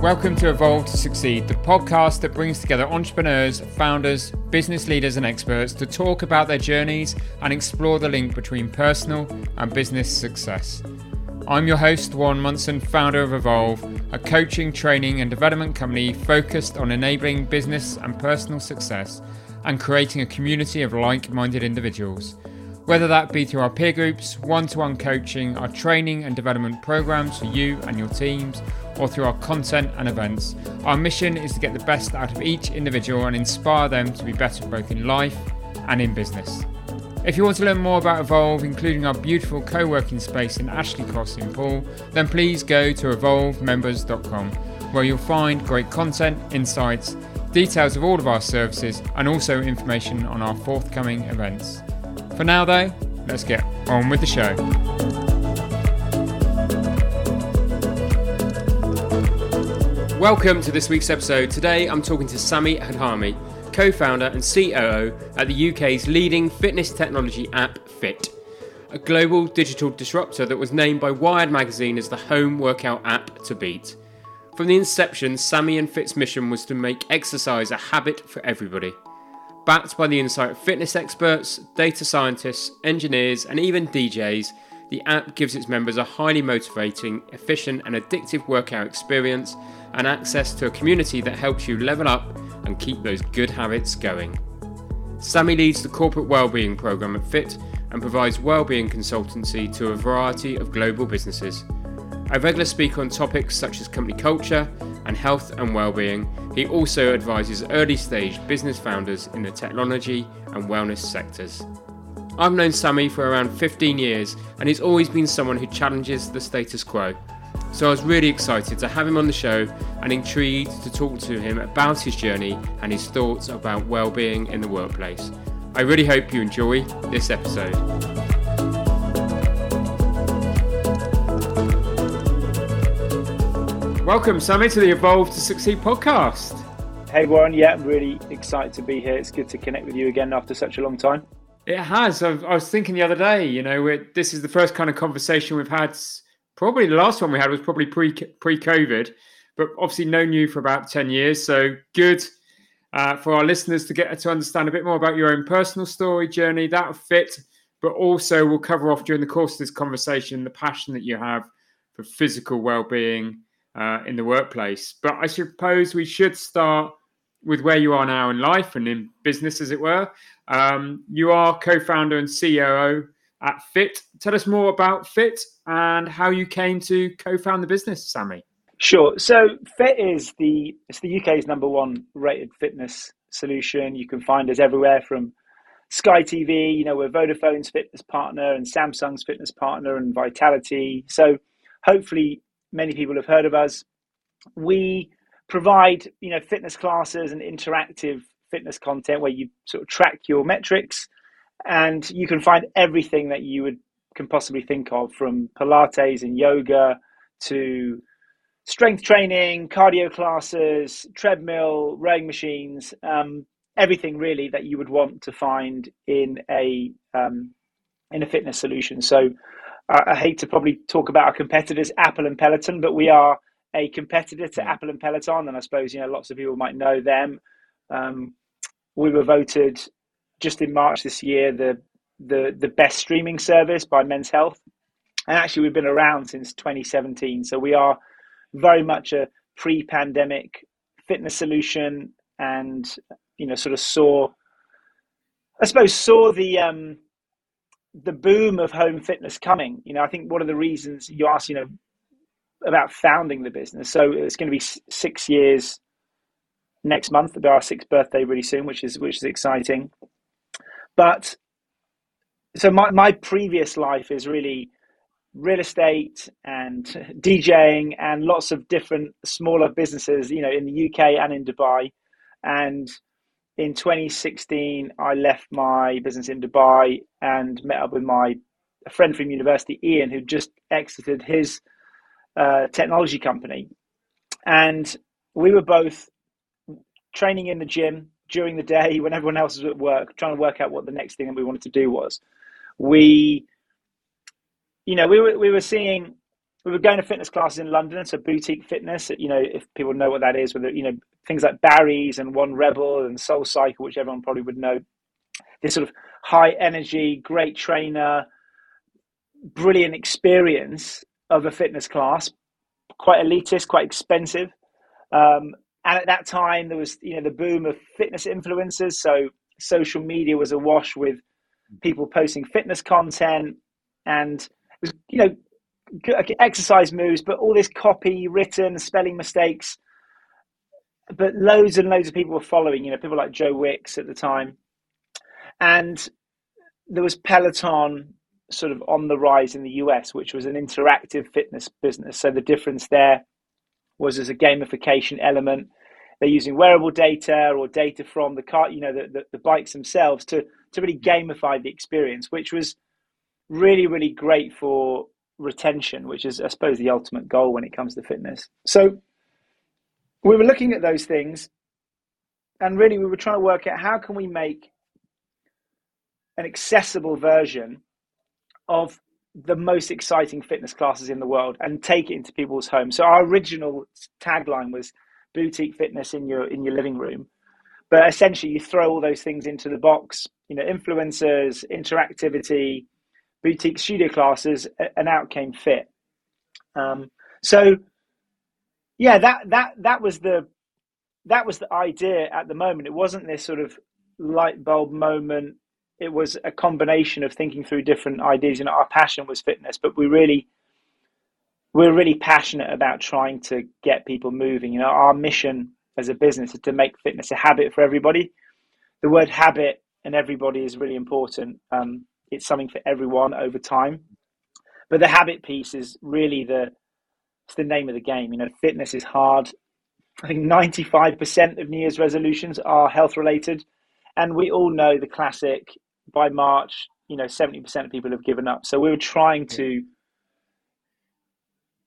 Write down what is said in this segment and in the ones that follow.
Welcome to Evolve to Succeed, the podcast that brings together entrepreneurs, founders, business leaders, and experts to talk about their journeys and explore the link between personal and business success. I'm your host, Warren Munson, founder of Evolve, a coaching, training, and development company focused on enabling business and personal success and creating a community of like minded individuals. Whether that be through our peer groups, one to one coaching, our training and development programs for you and your teams, or through our content and events, our mission is to get the best out of each individual and inspire them to be better both in life and in business. If you want to learn more about Evolve, including our beautiful co working space in Ashley Cross in Poole, then please go to evolvemembers.com where you'll find great content, insights, details of all of our services, and also information on our forthcoming events. For now, though, let's get on with the show. Welcome to this week's episode. Today I'm talking to Sammi Adhami, co founder and COO at the UK's leading fitness technology app Fiit, a global digital disruptor that was named by Wired magazine as the home workout app to beat. From the inception, Sammi and Fiit's mission was to make exercise a habit for everybody. Backed by the insight of fitness experts, data scientists, engineers, and even DJs, the app gives its members a highly motivating, efficient, and addictive workout experience and access to a community that helps you level up and keep those good habits going. Sammi leads the corporate wellbeing program at Fiit and provides wellbeing consultancy to a variety of global businesses. A regular speaker on topics such as company culture and health and well-being, he also advises early-stage business founders in the technology and wellness sectors. I've known Sammi for around 15 years and he's always been someone who challenges the status quo. So I was really excited to have him on the show and intrigued to talk to him about his journey and his thoughts about well-being in the workplace. I really hope you enjoy this episode. Welcome, Sammi, to the Evolve to Succeed podcast. Hey, Warren. Yeah, I'm really excited to be here. It's good to connect with you again after such a long time. It has. I, was thinking the other day, you know, this is the first kind of conversation we've had. Probably the last one we had was probably pre pre COVID, but obviously known you for about ten years. So good uh, for our listeners to get to understand a bit more about your own personal story journey. That fit, but also we'll cover off during the course of this conversation the passion that you have for physical well-being uh, in the workplace. But I suppose we should start with where you are now in life and in business, as it were. Um, you are co-founder and COO at Fiit. Tell us more about Fiit and how you came to co-found the business, Sammi. Sure. So Fiit is the it's the UK's number one rated fitness solution. You can find us everywhere from Sky TV. You know, we're Vodafone's fitness partner and Samsung's fitness partner and Vitality. So hopefully, many people have heard of us. We provide you know fitness classes and interactive fitness content where you sort of track your metrics and you can find everything that you would can possibly think of from pilates and yoga to strength training cardio classes treadmill rowing machines um, everything really that you would want to find in a um, in a fitness solution. So uh, i hate to probably talk about our competitors apple and peloton but we are a competitor to apple and peloton and i suppose you know lots of people might know them um, we were voted just in March this year the the the best streaming service by Men's Health, and actually we've been around since 2017. So we are very much a pre-pandemic fitness solution, and you know sort of saw, I suppose saw the um, the boom of home fitness coming. You know, I think one of the reasons you asked, you know, about founding the business. So it's going to be six years next month. It'll be our sixth birthday really soon, which is which is exciting. But so my, my previous life is really real estate and DJing and lots of different smaller businesses, you know, in the UK and in Dubai. And in 2016, I left my business in Dubai and met up with my friend from university, Ian, who just exited his uh, technology company. And we were both training in the gym during the day when everyone else was at work, trying to work out what the next thing that we wanted to do was. We, you know, we were we were seeing we were going to fitness classes in London, so boutique fitness. You know, if people know what that is, whether you know things like Barry's and One Rebel and Soul Cycle, which everyone probably would know. This sort of high energy, great trainer, brilliant experience of a fitness class, quite elitist, quite expensive. Um, and at that time, there was you know the boom of fitness influencers. So social media was awash with people posting fitness content, and it was you know exercise moves, but all this copy, written, spelling mistakes. But loads and loads of people were following. You know, people like Joe Wicks at the time, and there was Peloton sort of on the rise in the US, which was an interactive fitness business. So the difference there was as a gamification element. They're using wearable data or data from the car, you know, the, the, the bikes themselves to to really gamify the experience, which was really, really great for retention, which is, I suppose, the ultimate goal when it comes to fitness. So we were looking at those things, and really we were trying to work out how can we make an accessible version of the most exciting fitness classes in the world and take it into people's homes. So our original tagline was boutique fitness in your in your living room. But essentially you throw all those things into the box, you know, influencers, interactivity, boutique studio classes, and out came Fiit. Um, so yeah, that that that was the that was the idea at the moment. It wasn't this sort of light bulb moment. It was a combination of thinking through different ideas. You know, our passion was fitness, but we really we're really passionate about trying to get people moving. You know, our mission as a business is to make fitness a habit for everybody. The word habit and everybody is really important. Um, it's something for everyone over time. But the habit piece is really the it's the name of the game. You know, fitness is hard. I think 95% of New Year's resolutions are health related. And we all know the classic by March, you know, 70% of people have given up. So we were trying to,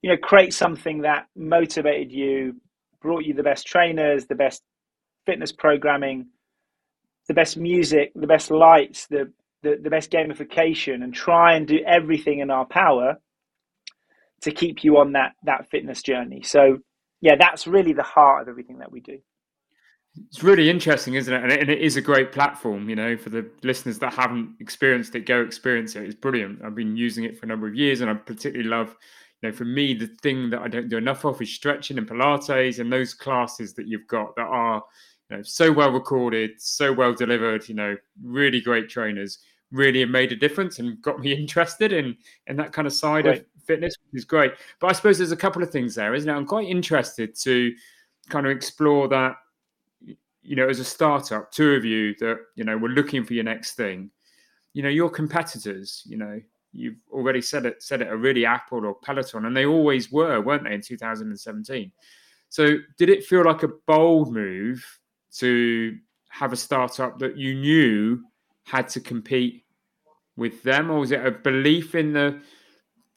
you know, create something that motivated you, brought you the best trainers, the best fitness programming, the best music, the best lights, the the, the best gamification and try and do everything in our power to keep you on that that fitness journey. So yeah, that's really the heart of everything that we do. It's really interesting, isn't it? And, it? and it is a great platform, you know, for the listeners that haven't experienced it, go experience it. It's brilliant. I've been using it for a number of years and I particularly love, you know, for me, the thing that I don't do enough of is stretching and Pilates and those classes that you've got that are, you know, so well recorded, so well delivered, you know, really great trainers really made a difference and got me interested in in that kind of side of fitness, which is great. But I suppose there's a couple of things there, isn't it? I'm quite interested to kind of explore that. You know, as a startup, two of you that you know were looking for your next thing. You know, your competitors. You know, you've already said it. Said it are really Apple or Peloton, and they always were, weren't they, in 2017? So, did it feel like a bold move to have a startup that you knew had to compete with them, or was it a belief in the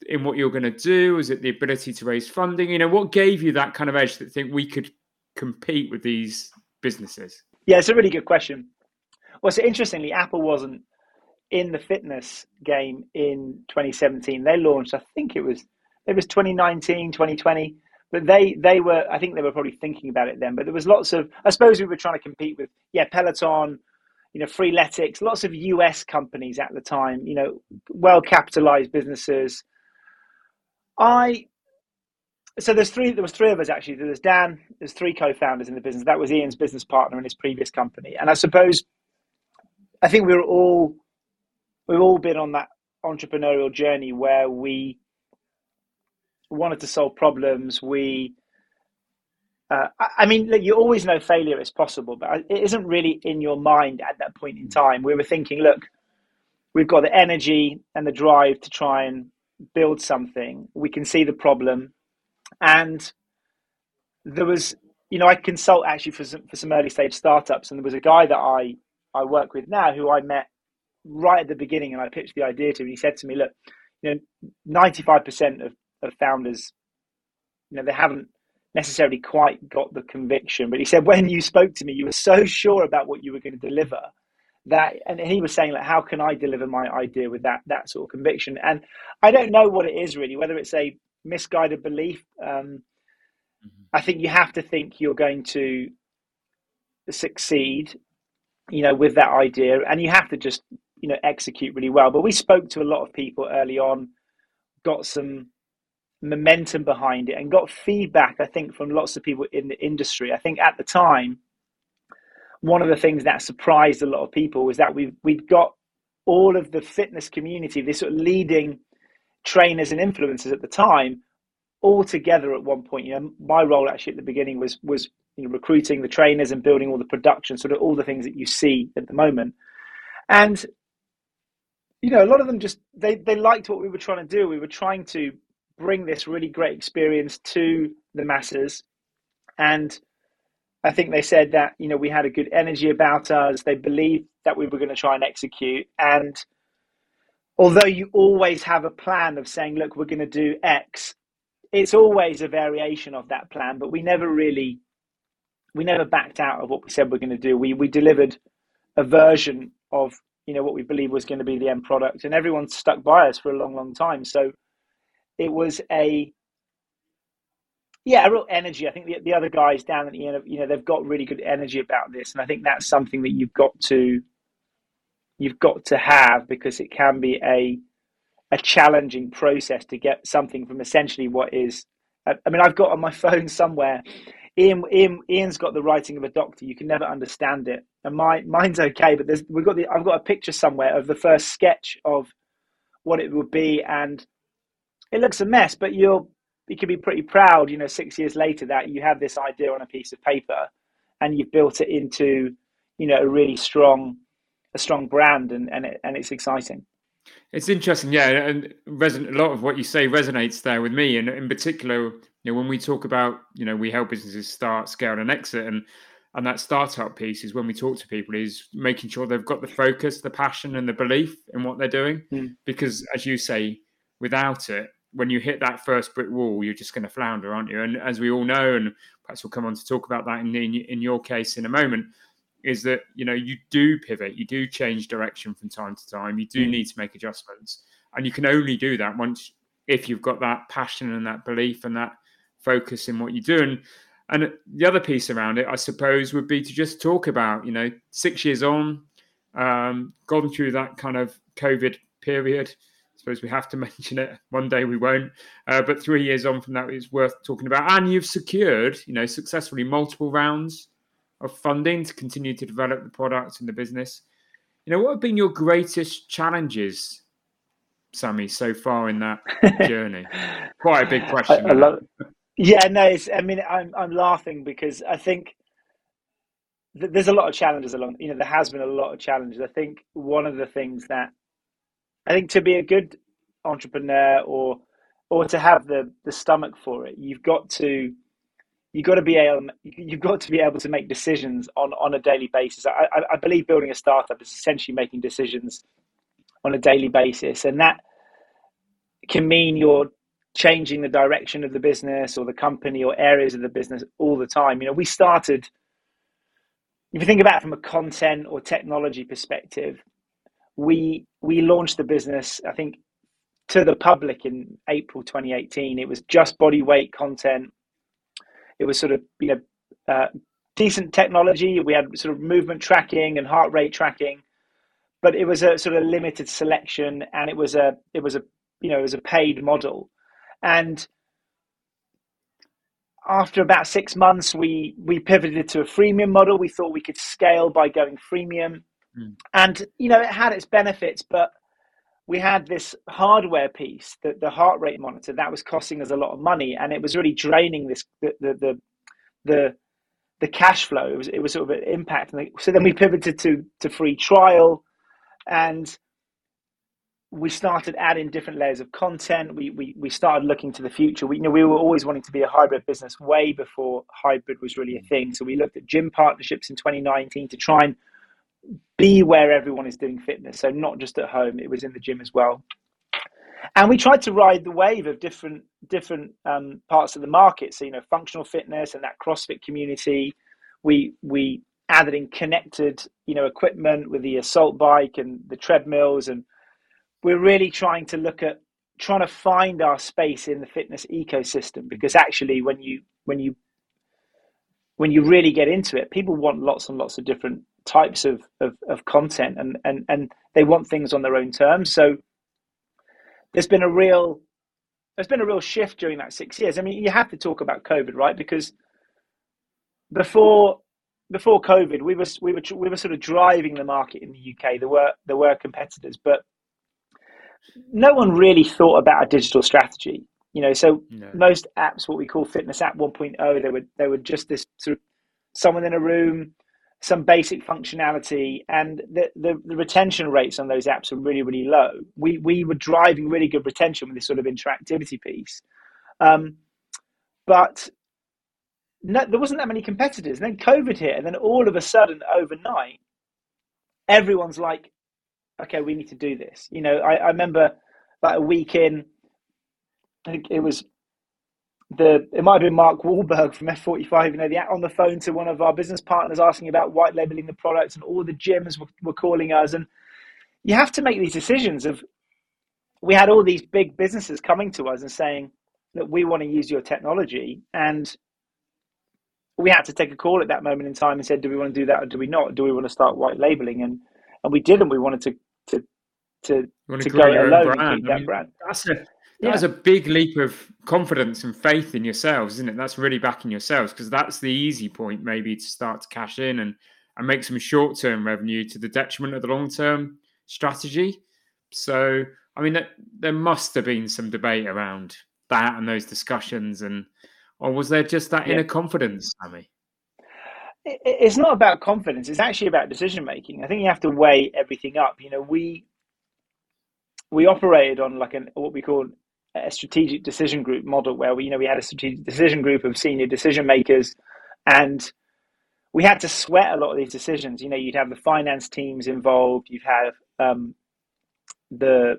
in what you're going to do? Was it the ability to raise funding? You know, what gave you that kind of edge that think we could compete with these businesses? Yeah, it's a really good question. Well, so interestingly, Apple wasn't in the fitness game in 2017. They launched, I think it was it was 2019, 2020. But they they were, I think they were probably thinking about it then. But there was lots of, I suppose we were trying to compete with, yeah, Peloton, you know, Freeletics, lots of US companies at the time, you know, well capitalized businesses. I so there's three there was three of us actually. there's Dan, there's three co-founders in the business. That was Ian's business partner in his previous company. And I suppose I think we were all we've all been on that entrepreneurial journey where we wanted to solve problems. We uh, I mean, look, you always know failure is possible, but it isn't really in your mind at that point in time. We were thinking, look, we've got the energy and the drive to try and build something. We can see the problem, and there was, you know, I consult actually for some, for some early stage startups, and there was a guy that I I work with now who I met right at the beginning, and I pitched the idea to him. He said to me, look, you know, ninety five percent of of founders, you know, they haven't necessarily quite got the conviction. But he said, when you spoke to me, you were so sure about what you were going to deliver that, and he was saying, like, how can I deliver my idea with that that sort of conviction? And I don't know what it is really, whether it's a misguided belief. Um, mm-hmm. I think you have to think you're going to succeed, you know, with that idea, and you have to just you know execute really well. But we spoke to a lot of people early on, got some momentum behind it, and got feedback. I think from lots of people in the industry. I think at the time, one of the things that surprised a lot of people was that we've we've got all of the fitness community, this sort of leading trainers and influencers at the time, all together at one point. You know, my role actually at the beginning was was you know, recruiting the trainers and building all the production, sort of all the things that you see at the moment. And you know, a lot of them just they they liked what we were trying to do. We were trying to bring this really great experience to the masses, and I think they said that you know we had a good energy about us. They believed that we were going to try and execute, and although you always have a plan of saying, "Look, we're going to do X," it's always a variation of that plan. But we never really, we never backed out of what we said we're going to do. We we delivered a version of you know what we believe was going to be the end product, and everyone stuck by us for a long, long time. So it was a yeah, a real energy. I think the, the other guys down at the end, of, you know, they've got really good energy about this, and I think that's something that you've got to you've got to have because it can be a a challenging process to get something from essentially what is. I mean, I've got on my phone somewhere. Ian, Ian, Ian's got the writing of a doctor. You can never understand it, and my mine's okay. But there's we've got the I've got a picture somewhere of the first sketch of what it would be, and it looks a mess. But you're you can be pretty proud, you know, six years later that you have this idea on a piece of paper and you've built it into, you know, a really strong, a strong brand and, and, it, and it's exciting. It's interesting, yeah, and reson- a lot of what you say resonates there with me, and in particular, you know, when we talk about, you know, we help businesses start, scale, and exit, and and that startup piece is when we talk to people is making sure they've got the focus, the passion, and the belief in what they're doing, mm. because as you say, without it, when you hit that first brick wall, you're just going to flounder, aren't you? And as we all know, and perhaps we'll come on to talk about that in, in, in your case in a moment, is that you know you do pivot, you do change direction from time to time, you do mm. need to make adjustments, and you can only do that once if you've got that passion and that belief and that focus in what you do. And and the other piece around it, I suppose, would be to just talk about you know six years on, um, gone through that kind of COVID period I suppose we have to mention it. One day we won't. Uh, but three years on from that, it's worth talking about. And you've secured, you know, successfully multiple rounds of funding to continue to develop the product and the business. You know, what have been your greatest challenges, Sammi, so far in that journey? Quite a big question. I, I love, yeah, no, it's, I mean, I'm I'm laughing because I think there's a lot of challenges along. You know, there has been a lot of challenges. I think one of the things that I think to be a good entrepreneur or or to have the the stomach for it, you've got to you've got to be able you've got to be able to make decisions on on a daily basis. I, I, I believe building a startup is essentially making decisions on a daily basis, and that can mean you're changing the direction of the business or the company or areas of the business all the time. You know, we started. If you think about it from a content or technology perspective, we we launched the business i think to the public in april 2018 it was just body weight content it was sort of you know uh, decent technology. We had sort of movement tracking and heart rate tracking but it was a sort of limited selection and it was a it was a you know it was a paid model. And after about six months we we pivoted to a freemium model. We thought we could scale by going freemium. Mm. And, you know, it had its benefits, but we had this hardware piece, the, the heart rate monitor, that was costing us a lot of money. And it was really draining this, the, the, the, the, the cash flow. It was, it was sort of an impact. So then we pivoted to, to free trial and we started adding different layers of content. We, we, we started looking to the future. We, you know, we were always wanting to be a hybrid business way before hybrid was really a mm. thing. So we looked at gym partnerships in 2019 to try and be where everyone is doing fitness. So not just at home, it was in the gym as well. And we tried to ride the wave of different different um, parts of the market. So you know, functional fitness and that CrossFit community. We we added in connected you know equipment with the assault bike and the treadmills, and we're really trying to look at trying to find our space in the fitness ecosystem because actually when you when you when you really get into it people want lots and lots of different types of, of, of content and, and and they want things on their own terms so there's been a real there's been a real shift during that six years i mean you have to talk about covid right because before before covid we were we were we were sort of driving the market in the uk there were there were competitors but no one really thought about a digital strategy. You know, so no. most apps, what we call fitness app 1.0, they were they were just this sort of someone in a room, some basic functionality, and the, the, the retention rates on those apps are really really low. We we were driving really good retention with this sort of interactivity piece, um, but no, there wasn't that many competitors. And then COVID hit, and then all of a sudden, overnight, everyone's like, okay, we need to do this. You know, I, I remember like a week in, I think it was the it might have been Mark Wahlberg from F45, you know, the on the phone to one of our business partners asking about white labeling the products, and all the gyms were, were calling us. And you have to make these decisions of we had all these big businesses coming to us and saying that we want to use your technology. And we had to take a call at that moment in time and said do we want to do that or do we not? Do we want to start white labeling? And and we didn't. We wanted to to to, to go alone and keep that mean, brand. That's a yeah. that's a big leap of confidence and faith in yourselves, isn't it? That's really backing yourselves because that's the easy point, maybe to start to cash in and and make some short term revenue to the detriment of the long term strategy. So, I mean, there must have been some debate around that and those discussions, and or was there just that yeah. inner confidence, Sammi? it's not about confidence it's actually about decision making i think you have to weigh everything up you know we we operated on like an what we call a strategic decision group model where we you know we had a strategic decision group of senior decision makers and we had to sweat a lot of these decisions you know you'd have the finance teams involved you'd have um, the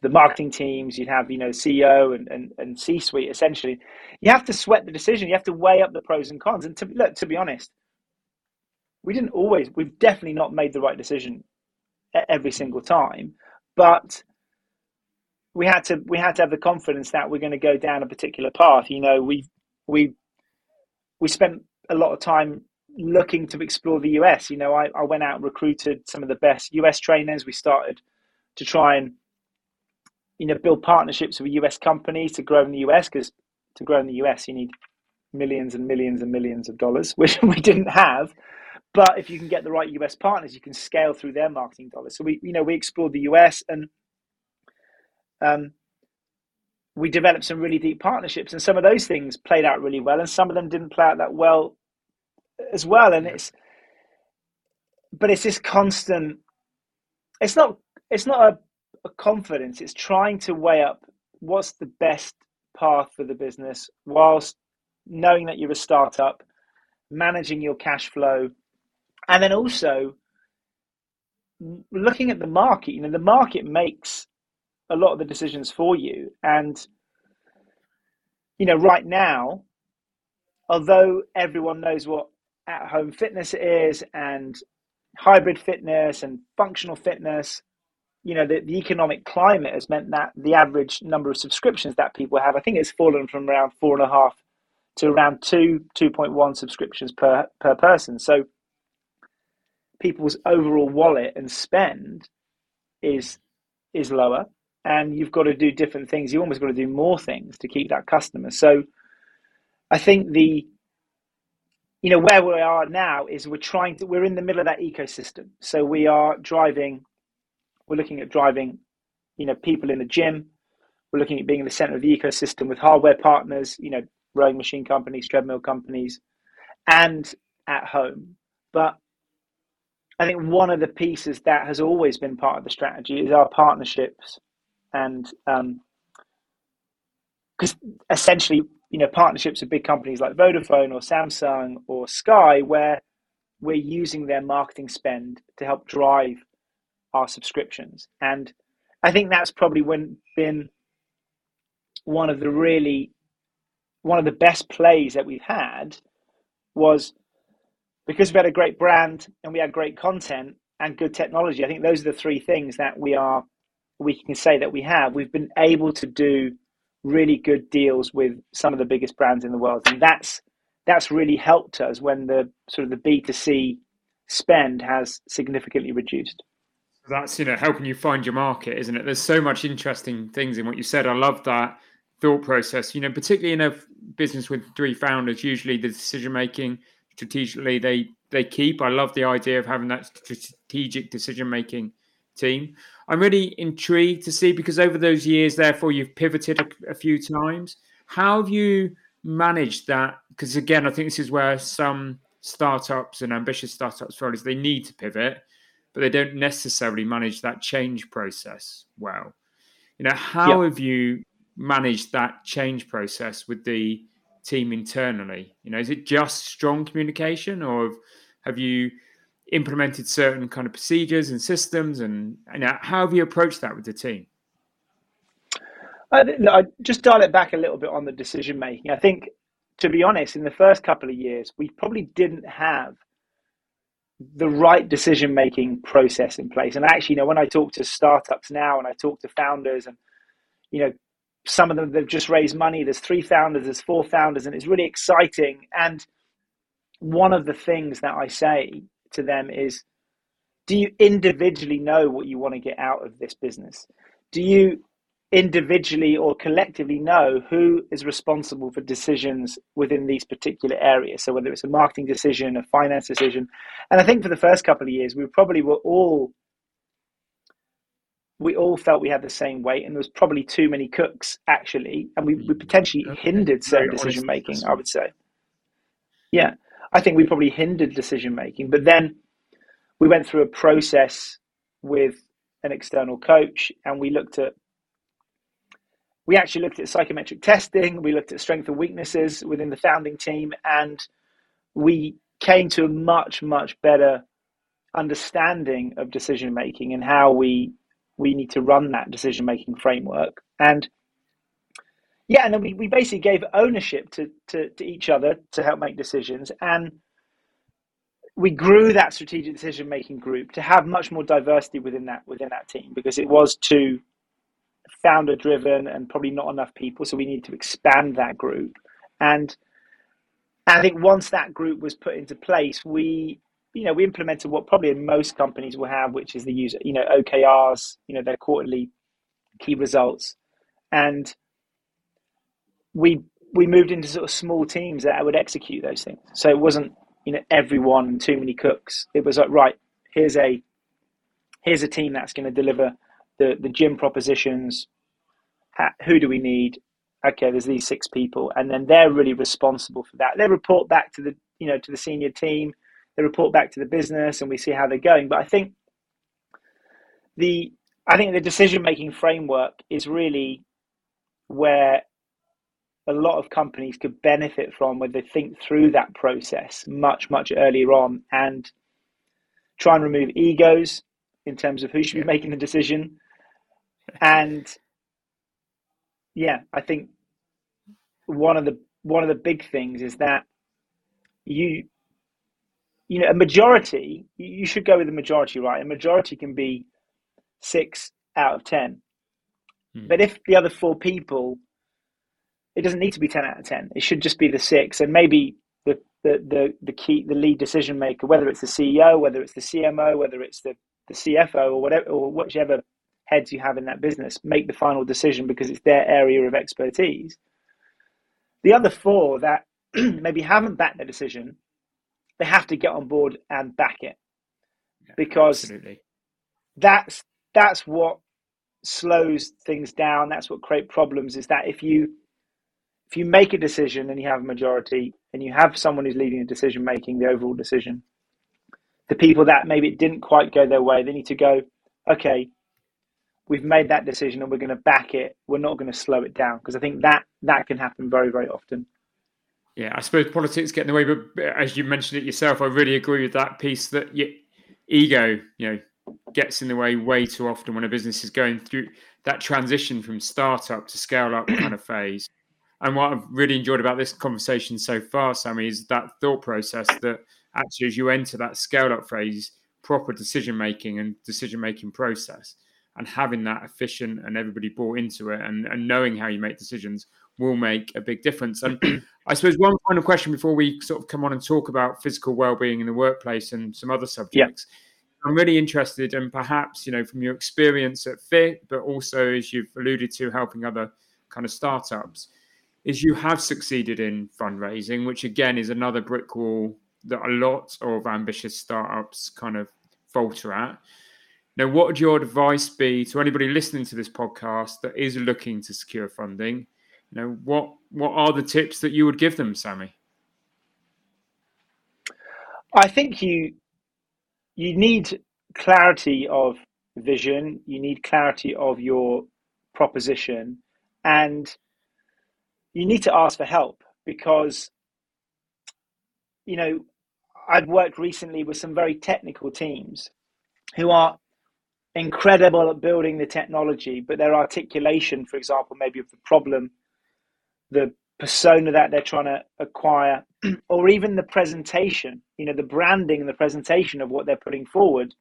the marketing teams, you'd have, you know, CEO and, and, and C suite essentially. You have to sweat the decision. You have to weigh up the pros and cons. And to look, to be honest, we didn't always we've definitely not made the right decision every single time but we had to we had to have the confidence that we're going to go down a particular path you know we we we spent a lot of time looking to explore the US you know I, I went out and recruited some of the best US trainers we started to try and you know build partnerships with US companies to grow in the US because to grow in the US you need millions and millions and millions of dollars which we didn't have but if you can get the right US partners, you can scale through their marketing dollars. So we, you know, we explored the US and um, we developed some really deep partnerships, and some of those things played out really well, and some of them didn't play out that well as well. And it's, but it's this constant. It's not. It's not a, a confidence. It's trying to weigh up what's the best path for the business whilst knowing that you're a startup, managing your cash flow, and then also looking at the market you know the market makes a lot of the decisions for you. And you know right now although everyone knows what at home fitness is and hybrid fitness and functional fitness you know the, the economic climate has meant that the average number of subscriptions that people have i think it's fallen from around four and a half to around two 2.1 subscriptions per per person. So people's overall wallet and spend is is lower and you've got to do different things. You almost got to do more things to keep that customer. So i think the you know where we are now is we're trying to we're in the middle of that ecosystem. So we are driving we're looking at driving you know people in the gym. We're looking at being in the center of the ecosystem with hardware partners you know rowing machine companies treadmill companies and at home. But I think one of the pieces that has always been part of the strategy is our partnerships, and because um, essentially, you know, partnerships with big companies like Vodafone or Samsung or Sky, where we're using their marketing spend to help drive our subscriptions, and I think that's probably when been one of the really one of the best plays that we've had was because we had a great brand and we had great content and good technology, I think those are the three things that we are we can say that we have, we've been able to do really good deals with some of the biggest brands in the world, and that's that's really helped us when the sort of the B two C spend has significantly reduced. That's you know helping you find your market, isn't it? There's so much interesting things in what you said. I love that thought process. You know, particularly in a business with three founders, usually the decision making strategically they they keep. I love the idea of having that strategic decision making team. I'm really intrigued to see because over those years, therefore, you've pivoted a, a few times. How have you managed that? Because again, I think this is where some startups and ambitious startups fail is they need to pivot, but they don't necessarily manage that change process well. You know, how yep. have you managed that change process with the team internally? You know, is it just strong communication, or have, have you implemented certain kind of procedures and systems, and, and how have you approached that with the team? I, I just dial it back a little bit on the decision making. I think, to be honest, in the first couple of years, we probably didn't have the right decision making process in place. And actually, you know, when I talk to startups now and I talk to founders and you know some of them they've just raised money. There's three founders, there's four founders, and it's really exciting. And one of the things that I say to them is, do you individually know what you want to get out of this business? Do you individually or collectively know who is responsible for decisions within these particular areas? So whether it's a marketing decision, a finance decision, and I think for the first couple of years we probably were all we all felt we had the same weight, and there was probably too many cooks actually, and we, we potentially okay. hindered certain decision making. I would say, yeah, I think we probably hindered decision making. But then we went through a process with an external coach, and we looked at we actually looked at psychometric testing. We looked at strengths and weaknesses within the founding team, and we came to a much much better understanding of decision making and how we we need to run that decision making framework. And yeah, and then we, we basically gave ownership to, to, to each other to help make decisions. And we grew that strategic decision making group to have much more diversity within that within that team because it was too founder driven and probably not enough people. So we need to expand that group. And I think once that group was put into place, we you know, we implemented what probably most companies will have, which is the user, you know, OKRs, you know, their quarterly key results, and we we moved into sort of small teams that would execute those things. So it wasn't, you know, everyone and too many cooks. It was like, right, here's a here's a team that's going to deliver the the gym propositions. who do we need? Okay, there's these six people, and then they're really responsible for that. They report back to the you know to the senior team they report back to the business and we see how they're going. But I think the I think the decision making framework is really where a lot of companies could benefit from when they think through that process much much earlier on and try and remove egos in terms of who should be making the decision and yeah i think one of the one of the big things is that you you know, a majority, you should go with the majority, right? A majority can be six out of 10. Hmm. But if the other four people, it doesn't need to be 10 out of 10. It should just be the six. And maybe the, the, the, the key, the lead decision maker, whether it's the CEO, whether it's the CMO, whether it's the, the CFO or whatever, or whichever heads you have in that business, make the final decision because it's their area of expertise. The other four that maybe haven't backed their decision they have to get on board and back it because absolutely. that's that's what slows things down. That's what create problems. Is that if you if you make a decision and you have a majority and you have someone who's leading the decision making, the overall decision, the people that maybe it didn't quite go their way, they need to go, okay, we've made that decision and we're going to back it. We're not going to slow it down because I think that that can happen very very often. Yeah, I suppose politics get in the way, but as you mentioned it yourself, I really agree with that piece that your ego, you know, gets in the way way too often when a business is going through that transition from startup to scale up kind of phase. And what I've really enjoyed about this conversation so far, Sammi, is that thought process that actually, as you enter that scale up phase, proper decision making and decision making process. and having that efficient and everybody bought into it and, and knowing how you make decisions will make a big difference. And I suppose one final question before we sort of come on and talk about physical well-being in the workplace and some other subjects. Yeah. I'm really interested, and perhaps you know from your experience at Fiit, but also as you've alluded to, helping other kind of startups, is you have succeeded in fundraising, which again is another brick wall that a lot of ambitious startups kind of falter at. Now, what would your advice be to anybody listening to this podcast that is looking to secure funding? You know, what what are the tips that you would give them, Sammi? I think you you need clarity of vision, you need clarity of your proposition, and you need to ask for help because you know I've worked recently with some very technical teams who are incredible at building the technology, but their articulation, for example, maybe of the problem, the persona that they're trying to acquire, or even the presentation, you know, the branding and the presentation of what they're putting forward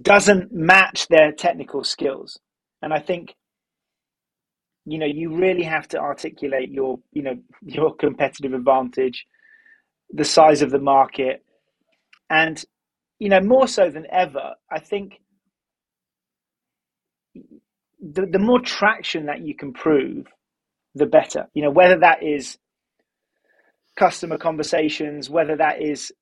doesn't match their technical skills. And I think, you know, you really have to articulate your, you know, your competitive advantage, the size of the market, and you know, more so than ever, I think the, the more traction that you can prove, the better. You know, whether that is customer conversations, whether that is,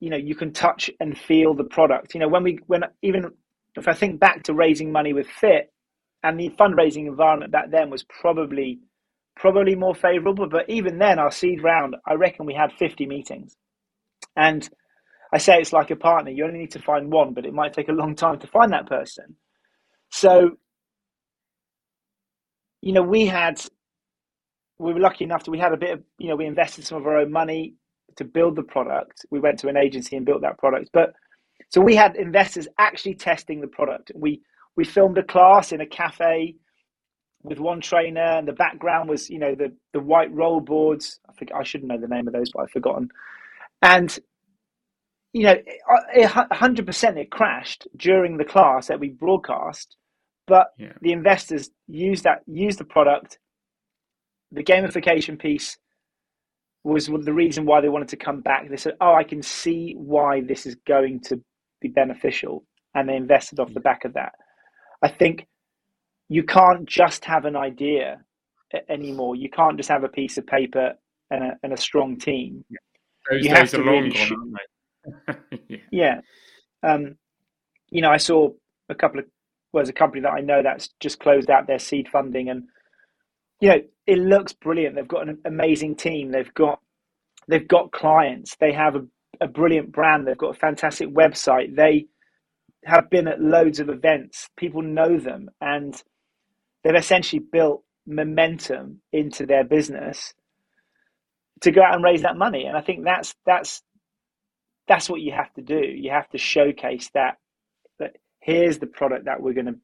you know, you can touch and feel the product. You know, when we, when even if I think back to raising money with Fiit and the fundraising environment back then was probably, probably more favorable. But even then, our seed round, I reckon we had 50 meetings. And I say it's like a partner. You only need to find one, but it might take a long time to find that person. So, you know, we had, we were lucky enough to, we had a bit of, you know, we invested some of our own money to build the product. We went to an agency and built that product. But so we had investors actually testing the product. We, we filmed a class in a cafe with one trainer and the background was, you know, the, the white roll boards. I think I should know the name of those, but I've forgotten. And you know, uh, hundred percent it crashed during the class that we broadcast, but yeah. the investors used that used the product. The gamification piece was the reason why they wanted to come back. They said, "Oh, I can see why this is going to be beneficial," and they invested off the back of that. I think you can't just have an idea anymore. You can't just have a piece of paper and a, and a strong team. Yeah. Those you days have to are long really gone, yeah. yeah. Um, you know, I saw a couple of well, there's a company that I know that's just closed out their seed funding, and you know, it looks brilliant. They've got an amazing team. They've got they've got clients. They have a, a brilliant brand. They've got a fantastic website. They have been at loads of events. People know them, and they've essentially built momentum into their business to go out and raise that money. And I think that's that's that's what you have to do. You have to showcase that that here's the product that we're going to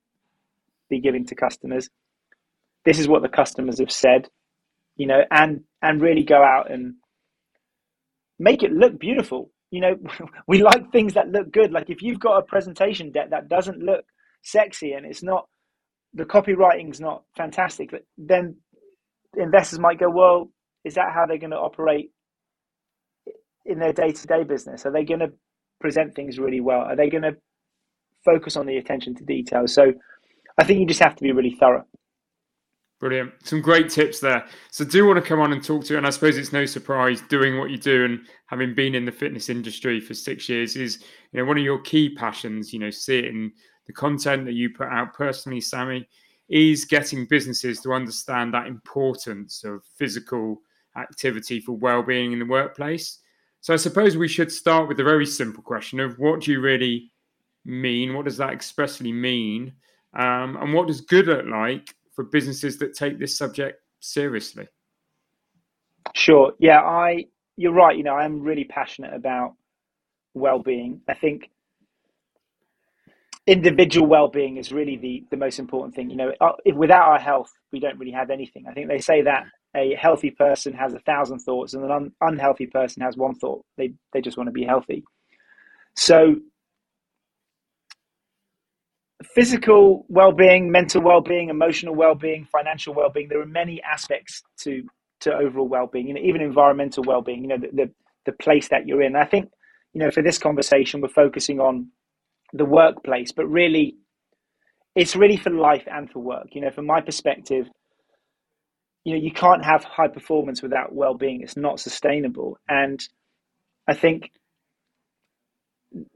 be giving to customers. This is what the customers have said, you know, and and really go out and make it look beautiful. You know, we like things that look good. Like if you've got a presentation deck that doesn't look sexy and it's not the copywriting's not fantastic, then investors might go, well, is that how they're going to operate in their day to day business? Are they going to present things really well? Are they going to focus on the attention to detail? So I think you just have to be really thorough. Brilliant. Some great tips there. So do want to come on and talk to you. And I suppose it's no surprise doing what you do and having been in the fitness industry for six years is, you know, one of your key passions, you know, seeing the content that you put out personally, Sammi, is getting businesses to understand that importance of physical activity for well-being in the workplace. So I suppose we should start with a very simple question of what do you really mean? What does that expressly mean? Um, and what does good look like for businesses that take this subject seriously? Sure. Yeah, I you're right. You know, I am really passionate about well-being. I think individual well-being is really the the most important thing. You know, uh, if, without our health, we don't really have anything. I think they say that a healthy person has a thousand thoughts and an un- unhealthy person has one thought. They they just want to be healthy. So physical well-being, mental well-being, emotional well-being, financial well-being. There are many aspects to to overall well-being, you know, even environmental well-being. You know, the the, the place that you're in. I think, you know, for this conversation, we're focusing on the workplace, but really, it's really for life and for work. You know, from my perspective, you know, you can't have high performance without well-being. It's not sustainable, and I think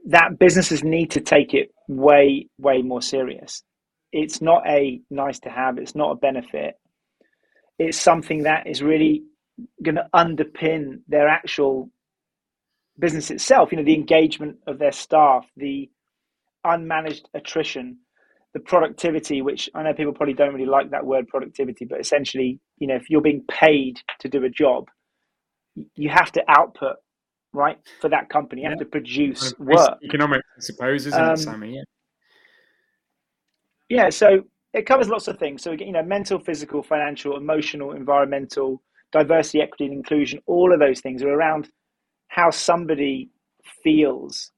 that businesses need to take it way, way more serious. It's not a nice to have, it's not a benefit. It's something that is really going to underpin their actual business itself, you know, the engagement of their staff, the unmanaged attrition, the productivity, which I know people probably don't really like that word productivity, but essentially, you know, if you're being paid to do a job, you have to output right? For that company, you have to produce work. Economics, I suppose, isn't um, it, Sammi? Yeah. Yeah. So it covers lots of things. So you know, mental, physical, financial, emotional, environmental, diversity, equity, and inclusion. All of those things are around how somebody feels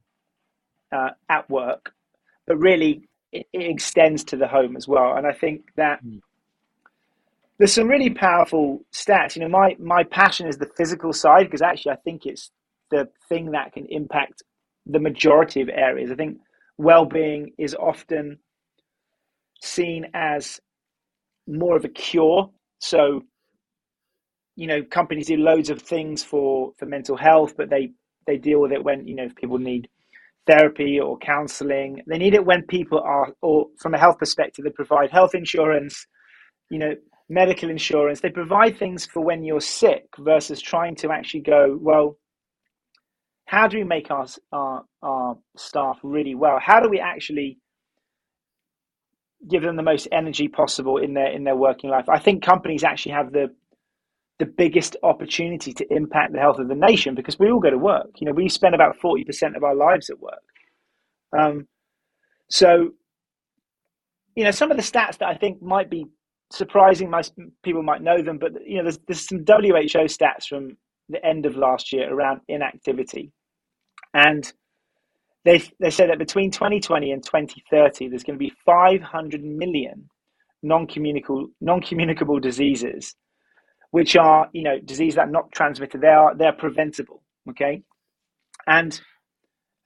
uh, at work, but really it, it, extends to the home as well. And I think that. Mm there's some really powerful stats. You know, my my passion is the physical side because actually I think it's the thing that can impact the majority of areas. I think well-being is often seen as more of a cure. So, you know, companies do loads of things for for mental health, but they they deal with it when you know if people need therapy or counseling. They need it when people are, or from a health perspective, they provide health insurance. You know, medical insurance. They provide things for when you're sick versus trying to actually go well how do we make our, our, our staff really well? How do we actually give them the most energy possible in their in their working life? I think companies actually have the the biggest opportunity to impact the health of the nation because we all go to work. You know, we spend about forty percent of our lives at work. Um, so, you know, some of the stats that I think might be surprising, most people might know them, but you know, there's there's some WHO stats from the end of last year around inactivity. And they, they say that between 2020 and 2030, there's going to be 500 million non-communicable, non-communicable diseases, which are, you know, diseases that are not transmitted. They are, they're preventable. Okay. And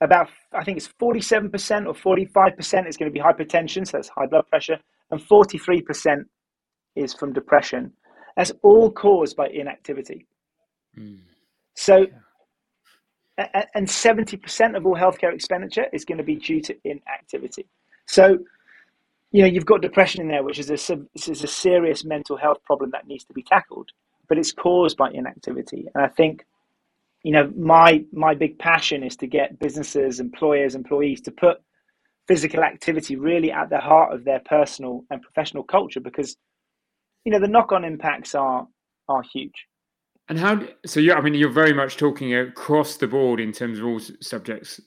about, I think it's 47% or 45% is going to be hypertension. So that's high blood pressure. And 43% is from depression. That's all caused by inactivity. Mm. So, and 70% of all healthcare expenditure is going to be due to inactivity. So, you know, you've got depression in there, which is a, this is a serious mental health problem that needs to be tackled, but it's caused by inactivity. And I think, you know, my my big passion is to get businesses, employers, employees to put physical activity really at the heart of their personal and professional culture because, you know, the knock-on impacts are are huge. And how? So yeah, I mean, you're very much talking across the board in terms of all subjects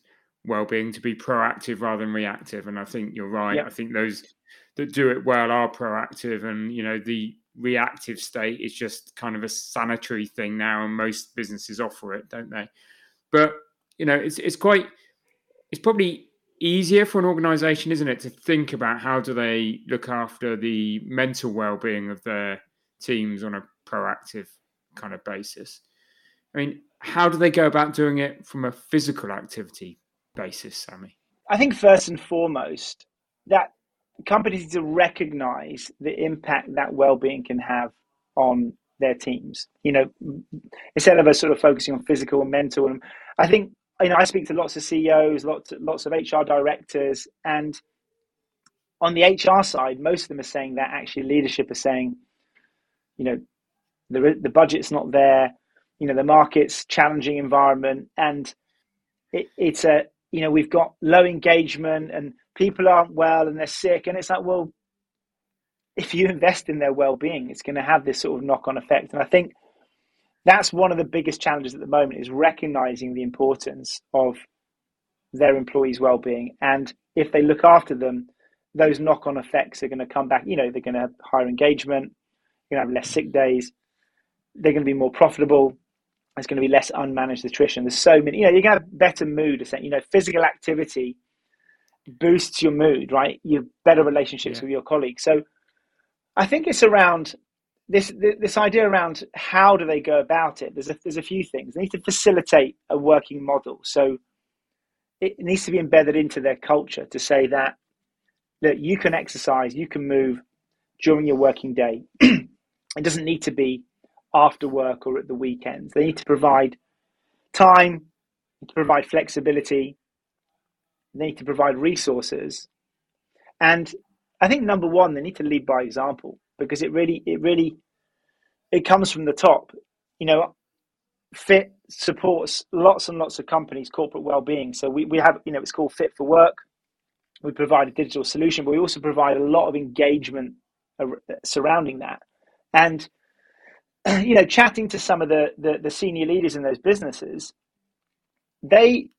well-being to be proactive rather than reactive. And I think you're right. Yep. I think those that do it well are proactive, and you know the reactive state is just kind of a sanitary thing now, and most businesses offer it, don't they? But you know, it's it's quite it's probably easier for an organization, isn't it, to think about how do they look after the mental well-being of their teams on a proactive kind of basis. I mean, how do they go about doing it from a physical activity basis, Sammi? I think first and foremost that companies need to recognize the impact that well-being can have on their teams. You know, instead of us sort of focusing on physical and mental, and I think you know I speak to lots of CEOs, lots lots of HR directors, and on the HR side, most of them are saying that actually leadership is saying, you know, the the budget's not there. You know, the market's challenging environment, and it, it's a you know we've got low engagement, and people aren't well, and they're sick, and it's like, well, if you invest in their well-being, it's going to have this sort of knock-on effect, and I think that's one of the biggest challenges at the moment is recognizing the importance of their employees' well-being, and if they look after them, those knock-on effects are going to come back. You know, they're going to have higher engagement, you're going to have less sick days, they're going to be more profitable. There's going to be less unmanaged attrition. There's so many, you know, you're going to have better mood. You know, physical activity boosts your mood, right? You have better relationships yeah. with your colleagues. So I think it's around this this idea around how do they go about it. There's a, there's a few things. They need to facilitate a working model. So it needs to be embedded into their culture to say that that you can exercise, you can move during your working day. it doesn't need to be after work or at the weekends. They need to provide time, to provide flexibility, they need to provide resources. And I think number one, they need to lead by example because it really, it really, it comes from the top. You know, Fiit supports lots and lots of companies' corporate well-being. So we, we have, you know, it's called Fiit for Work. We provide a digital solution, but we also provide a lot of engagement surrounding that. And you know, chatting to some of the, the, the senior leaders in those businesses, they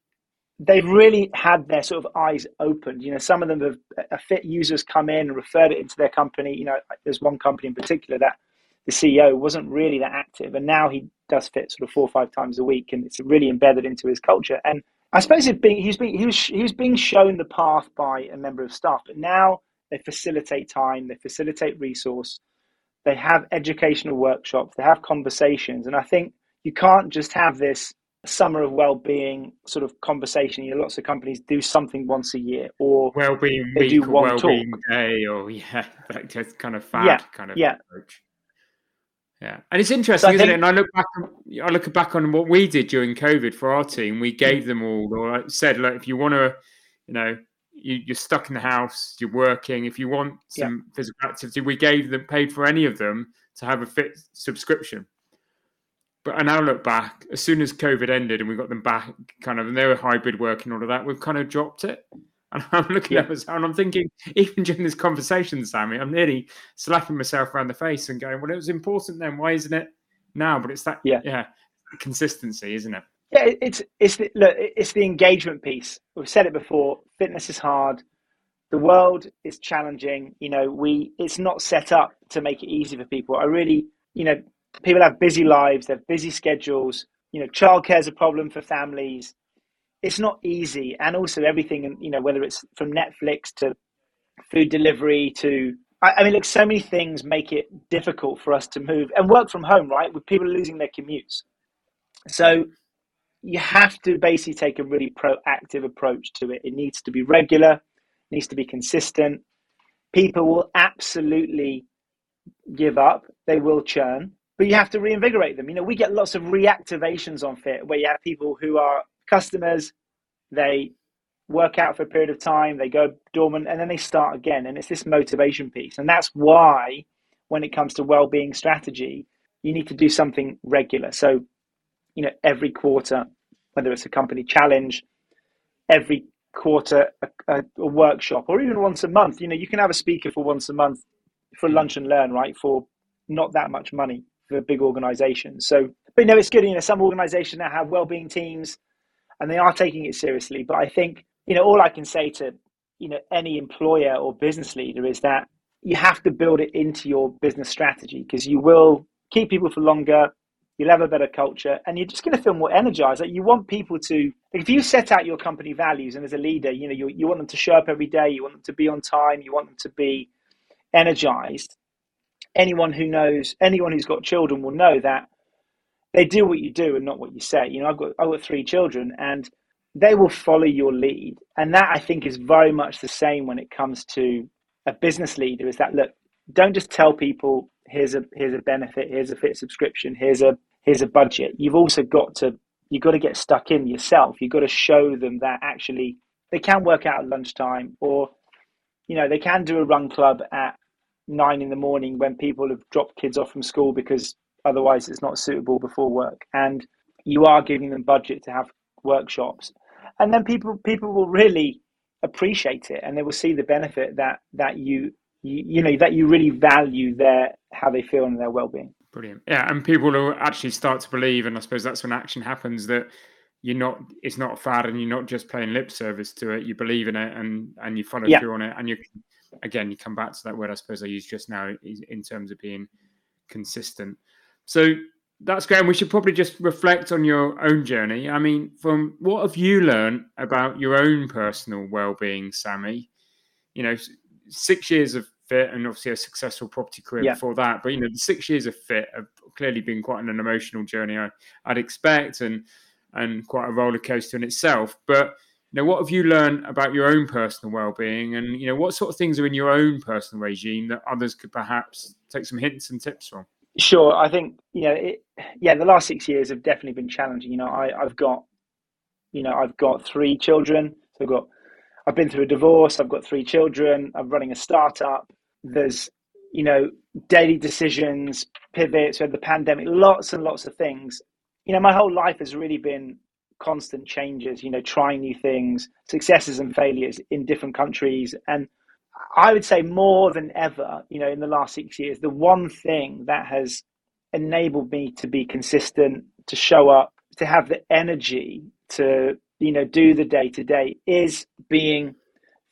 they've really had their sort of eyes opened. You know, some of them have a Fiit users come in and referred it into their company. You know, there's one company in particular that the CEO wasn't really that active, and now he does Fiit sort of four or five times a week, and it's really embedded into his culture. And I suppose it being, he's being, he was he was being shown the path by a member of staff, but now they facilitate time, they facilitate resource, they have educational workshops, they have conversations, and I think you can't just have this summer of well-being sort of conversation. You know, lots of companies do something once a year, or well-being they week, do one well-being talk. day, or yeah, that just kind of fad yeah, kind of yeah. approach. Yeah, and it's interesting, so isn't think, it? And I look back, I look back on what we did during COVID for our team. We gave mm. them all, or said, look, if you want to, you know, you, are stuck in the house, you're working. If you want some yeah. physical activity, we gave them, paid for any of them to have a Fiit subscription. But I now look back, as soon as COVID ended and we got them back, kind of, and they were hybrid work and all of that, we've kind of dropped it. And I'm looking yeah. at myself and I'm thinking, even during this conversation, Sammi, I'm nearly slapping myself around the face and going, well, it was important then. Why isn't it now? But it's that, yeah, yeah consistency, isn't it? Yeah, it's it's the, look, it's the engagement piece. We've said it before. Fitness is hard. The world is challenging. You know, we it's not set up to make it easy for people. I really, you know, people have busy lives, they have busy schedules. You know, childcare is a problem for families. It's not easy, and also everything. You know, whether it's from Netflix to food delivery to I, I mean, look, so many things make it difficult for us to move and work from home, right? With people losing their commutes, so you have to basically take a really proactive approach to it. It needs to be regular, needs to be consistent. People will absolutely give up, they will churn, but you have to reinvigorate them. You know, we get lots of reactivations on Fiit where you have people who are customers, they work out for a period of time, they go dormant, and then they start again. And it's this motivation piece. And that's why, when it comes to well-being strategy, you need to do something regular. So, you know, every quarter, whether it's a company challenge, every quarter a, a, a workshop, or even once a month. You know, you can have a speaker for once a month for mm. lunch and learn, right? For not that much money for big organizations. So, but you know, it's good. You know, some organizations now have well-being teams, and they are taking it seriously. But I think you know, all I can say to you know any employer or business leader is that you have to build it into your business strategy because you will keep people for longer. You'll have a better culture, and you're just going to feel more energized. Like you want people to, if you set out your company values, and as a leader, you know you you want them to show up every day. You want them to be on time. You want them to be energized anyone who knows, anyone who's got children will know that they do what you do and not what you say. You know, I've got I've got three children, and they will follow your lead, and that I think is very much the same when it comes to a business leader. Is that look, don't just tell people here's a here's a benefit, here's a Fiit subscription, here's a here's a budget. You've also got to you've got to get stuck in yourself. You've got to show them that actually they can work out at lunchtime or you know they can do a run club at nine in the morning when people have dropped kids off from school because otherwise it's not suitable before work and you are giving them budget to have workshops and then people people will really appreciate it and they will see the benefit that that you you, you know that you really value their how they feel and their well-being brilliant yeah and people will actually start to believe and i suppose that's when action happens that you're not it's not a fad and you're not just playing lip service to it you believe in it and and you follow yeah. through on it and you again, you come back to that word I suppose I used just now in terms of being consistent. So that's great. And we should probably just reflect on your own journey. I mean, from what have you learned about your own personal well-being, Sammi? You know, six years of Fiit and obviously a successful property career yeah. before that. But you know, the six years of Fiit have clearly been quite an emotional journey. I, would expect, and and quite a roller coaster in itself. But you know, what have you learned about your own personal well-being, and you know, what sort of things are in your own personal regime that others could perhaps take some hints and tips from? Sure, I think you know, it, yeah, the last six years have definitely been challenging. You know, I, I've got, you know, I've got three children. So I've got, I've been through a divorce. I've got three children. I'm running a startup. There's, you know, daily decisions, pivots. We had the pandemic, lots and lots of things. You know, my whole life has really been constant changes. You know, trying new things, successes and failures in different countries, and I would say more than ever, you know, in the last six years, the one thing that has enabled me to be consistent, to show up, to have the energy to, you know, do the day to day is being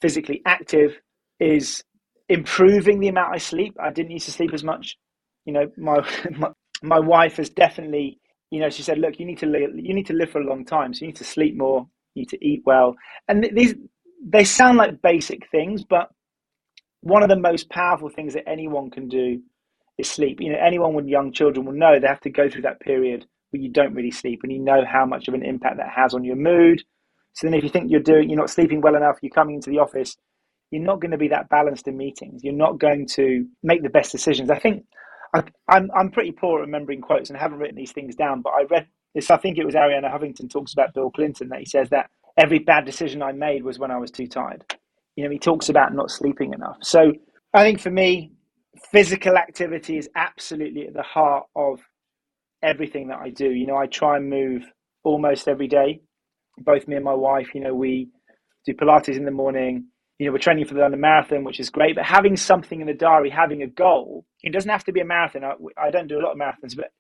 physically active, is improving the amount I sleep. I didn't used to sleep as much. You know, my my, my wife has definitely, you know, she said, look, you need to live, you need to live for a long time, so you need to sleep more, you need to eat well, and these they sound like basic things, but one of the most powerful things that anyone can do is sleep. You know, anyone with young children will know they have to go through that period where you don't really sleep, and you know how much of an impact that has on your mood. So then, if you think you're doing, you're not sleeping well enough, you're coming into the office, you're not going to be that balanced in meetings. You're not going to make the best decisions. I think I, am I'm, I'm pretty poor at remembering quotes and haven't written these things down, but I read this. I think it was Arianna Huffington talks about Bill Clinton that he says that every bad decision I made was when I was too tired. You know, he talks about not sleeping enough. So I think for me, physical activity is absolutely at the heart of everything that I do. You know, I try and move almost every day. Both me and my wife, you know, we do Pilates in the morning. You know, we're training for the London Marathon, which is great. But having something in the diary, having a goal, it doesn't have to be a marathon. I, I don't do a lot of marathons, but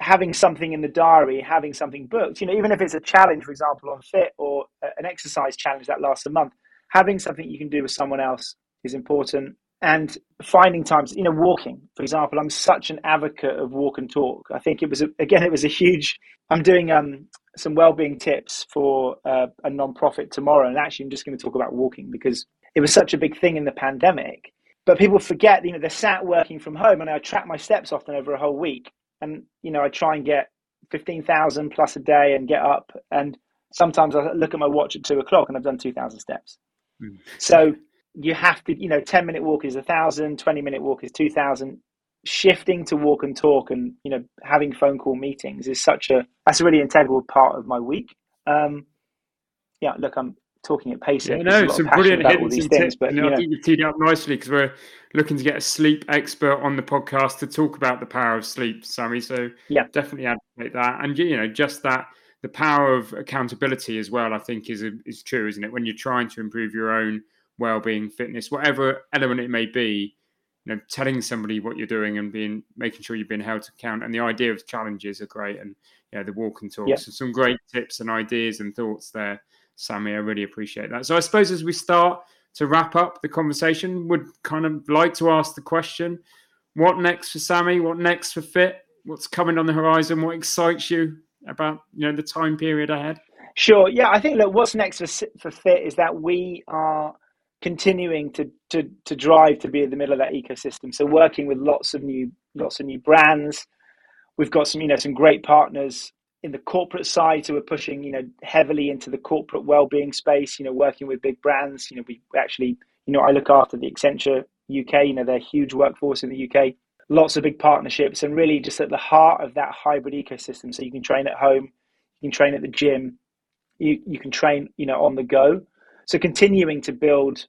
having something in the diary, having something booked, you know, even if it's a challenge, for example, on Fiit or an exercise challenge that lasts a month, having something you can do with someone else is important and finding times you know walking for example. I'm such an advocate of walk and talk. I think it was a, again it was a huge i'm doing um, some well-being tips for uh, a non-profit tomorrow and actually i'm just going to talk about walking because it was such a big thing in the pandemic. But people forget you know they're sat working from home and i track my steps often over a whole week. And you know i try and get 15000 plus a day and get up. And sometimes i look at my watch at two o'clock and i've done 2000 steps. Mm. So you have to, you know, 10 minute walk is a thousand, 20 minute walk is 2000. Shifting to walk and talk and, you know, having phone call meetings is such a, that's a really integral part of my week. Um, yeah, look, I'm talking at pace. Yeah, no, some brilliant and things, but you know, I think you've teed up nicely because we're looking to get a sleep expert on the podcast to talk about the power of sleep, Sammi. So yeah, definitely advocate that, and you know, just that the power of accountability as well, I think, is is true, isn't it? When you're trying to improve your own well-being, fitness, whatever element it may be, you know, telling somebody what you're doing and being making sure you're being held to account. And the idea of challenges are great, and yeah, the walk and talk. Yeah. So some great tips and ideas and thoughts there, Sammi. I really appreciate that. So I suppose as we start to wrap up the conversation, would kind of like to ask the question: What next for Sammi? What next for Fiit? What's coming on the horizon? What excites you about you know the time period ahead? Sure. Yeah, I think look, what's next for for Fiit is that we are continuing to to to drive to be in the middle of that ecosystem. So working with lots of new lots of new brands. We've got some you know some great partners in the corporate side who are pushing you know heavily into the corporate well-being space. You know, working with big brands. You know, we actually you know I look after the Accenture UK. You know, they're huge workforce in the UK lots of big partnerships and really just at the heart of that hybrid ecosystem. So you can train at home, you can train at the gym, you, you can train, you know, on the go. So continuing to build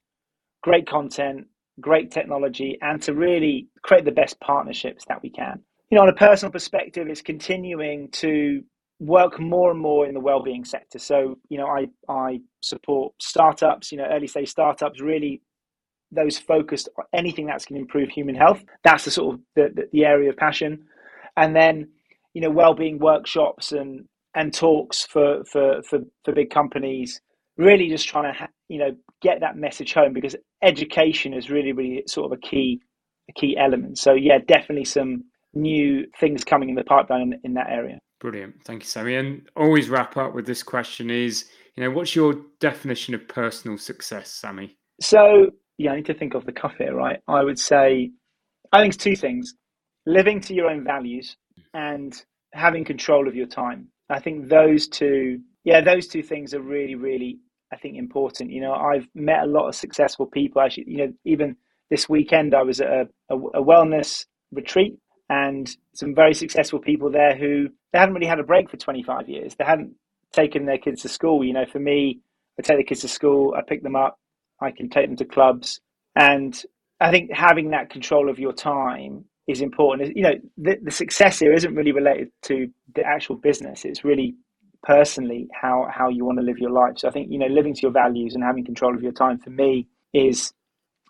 great content, great technology, and to really create the best partnerships that we can. You know, on a personal perspective, it's continuing to work more and more in the well-being sector. So, you know, I I support startups, you know, early stage startups, really those focused on anything that's going to improve human health. That's the sort of the, the, the area of passion. And then, you know, well-being workshops and and talks for for for, for big companies. Really, just trying to ha- you know get that message home because education is really really sort of a key a key element. So yeah, definitely some new things coming in the pipeline in, in that area. Brilliant. Thank you, Sammi. And always wrap up with this question is, you know, what's your definition of personal success, Sammi? So, yeah, I need to think of the cuff here, right? I would say, I think it's two things living to your own values and having control of your time. I think those two, yeah, those two things are really, really, I think, important. You know, I've met a lot of successful people. Actually, you know, even this weekend, I was at a, a, a wellness retreat and some very successful people there who they hadn't really had a break for 25 years. They hadn't taken their kids to school. You know, for me, I take the kids to school, I pick them up, I can take them to clubs. And I think having that control of your time is important. You know, the, the success here isn't really related to the actual business. It's really personally how, how you want to live your life. So I think, you know, living to your values and having control of your time for me is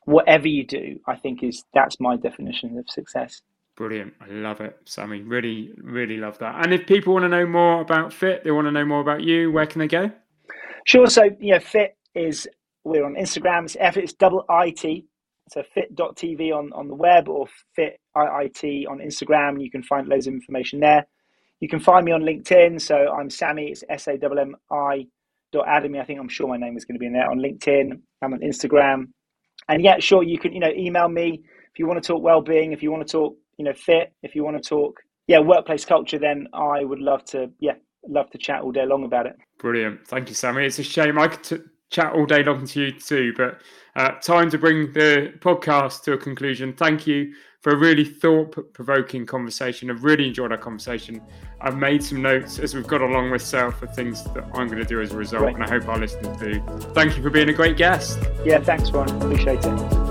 whatever you do, I think is that's my definition of success. Brilliant. I love it, Sammi. Really, really love that. And if people want to know more about Fiit, they want to know more about you, where can they go? Sure. So, you know, Fiit is, we're on Instagram. It's F, it's double IT. So fiit.tv on, on the web or fit IIT on Instagram. You can find loads of information there. You can find me on LinkedIn. So I'm Sammi. It's S A M M I dot Adhami. I think I'm sure my name is going to be in there on LinkedIn. I'm on Instagram. And yeah, sure, you can, you know, email me if you want to talk well-being, if you want to talk you know Fiit if you want to talk yeah workplace culture then i would love to yeah love to chat all day long about it brilliant thank you Sammi it's a shame i could t- chat all day long to you too but uh, time to bring the podcast to a conclusion thank you for a really thought-provoking conversation. I've really enjoyed our conversation. I've made some notes as we've got along with myself for things that i'm going to do as a result and i hope our listeners do. Thank you for being a great guest. Yeah thanks ron. Appreciate it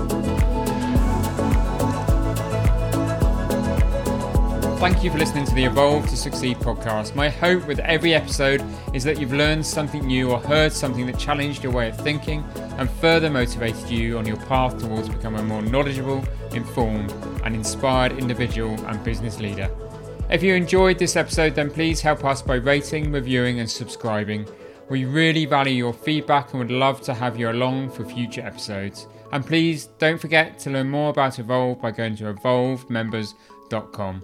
Thank you for listening to the Evolve to Succeed podcast. My hope with every episode is that you've learned something new or heard something that challenged your way of thinking and further motivated you on your path towards becoming a more knowledgeable, informed, and inspired individual and business leader. If you enjoyed this episode, then please help us by rating, reviewing, and subscribing. We really value your feedback and would love to have you along for future episodes. And please don't forget to learn more about Evolve by going to evolvemembers.com.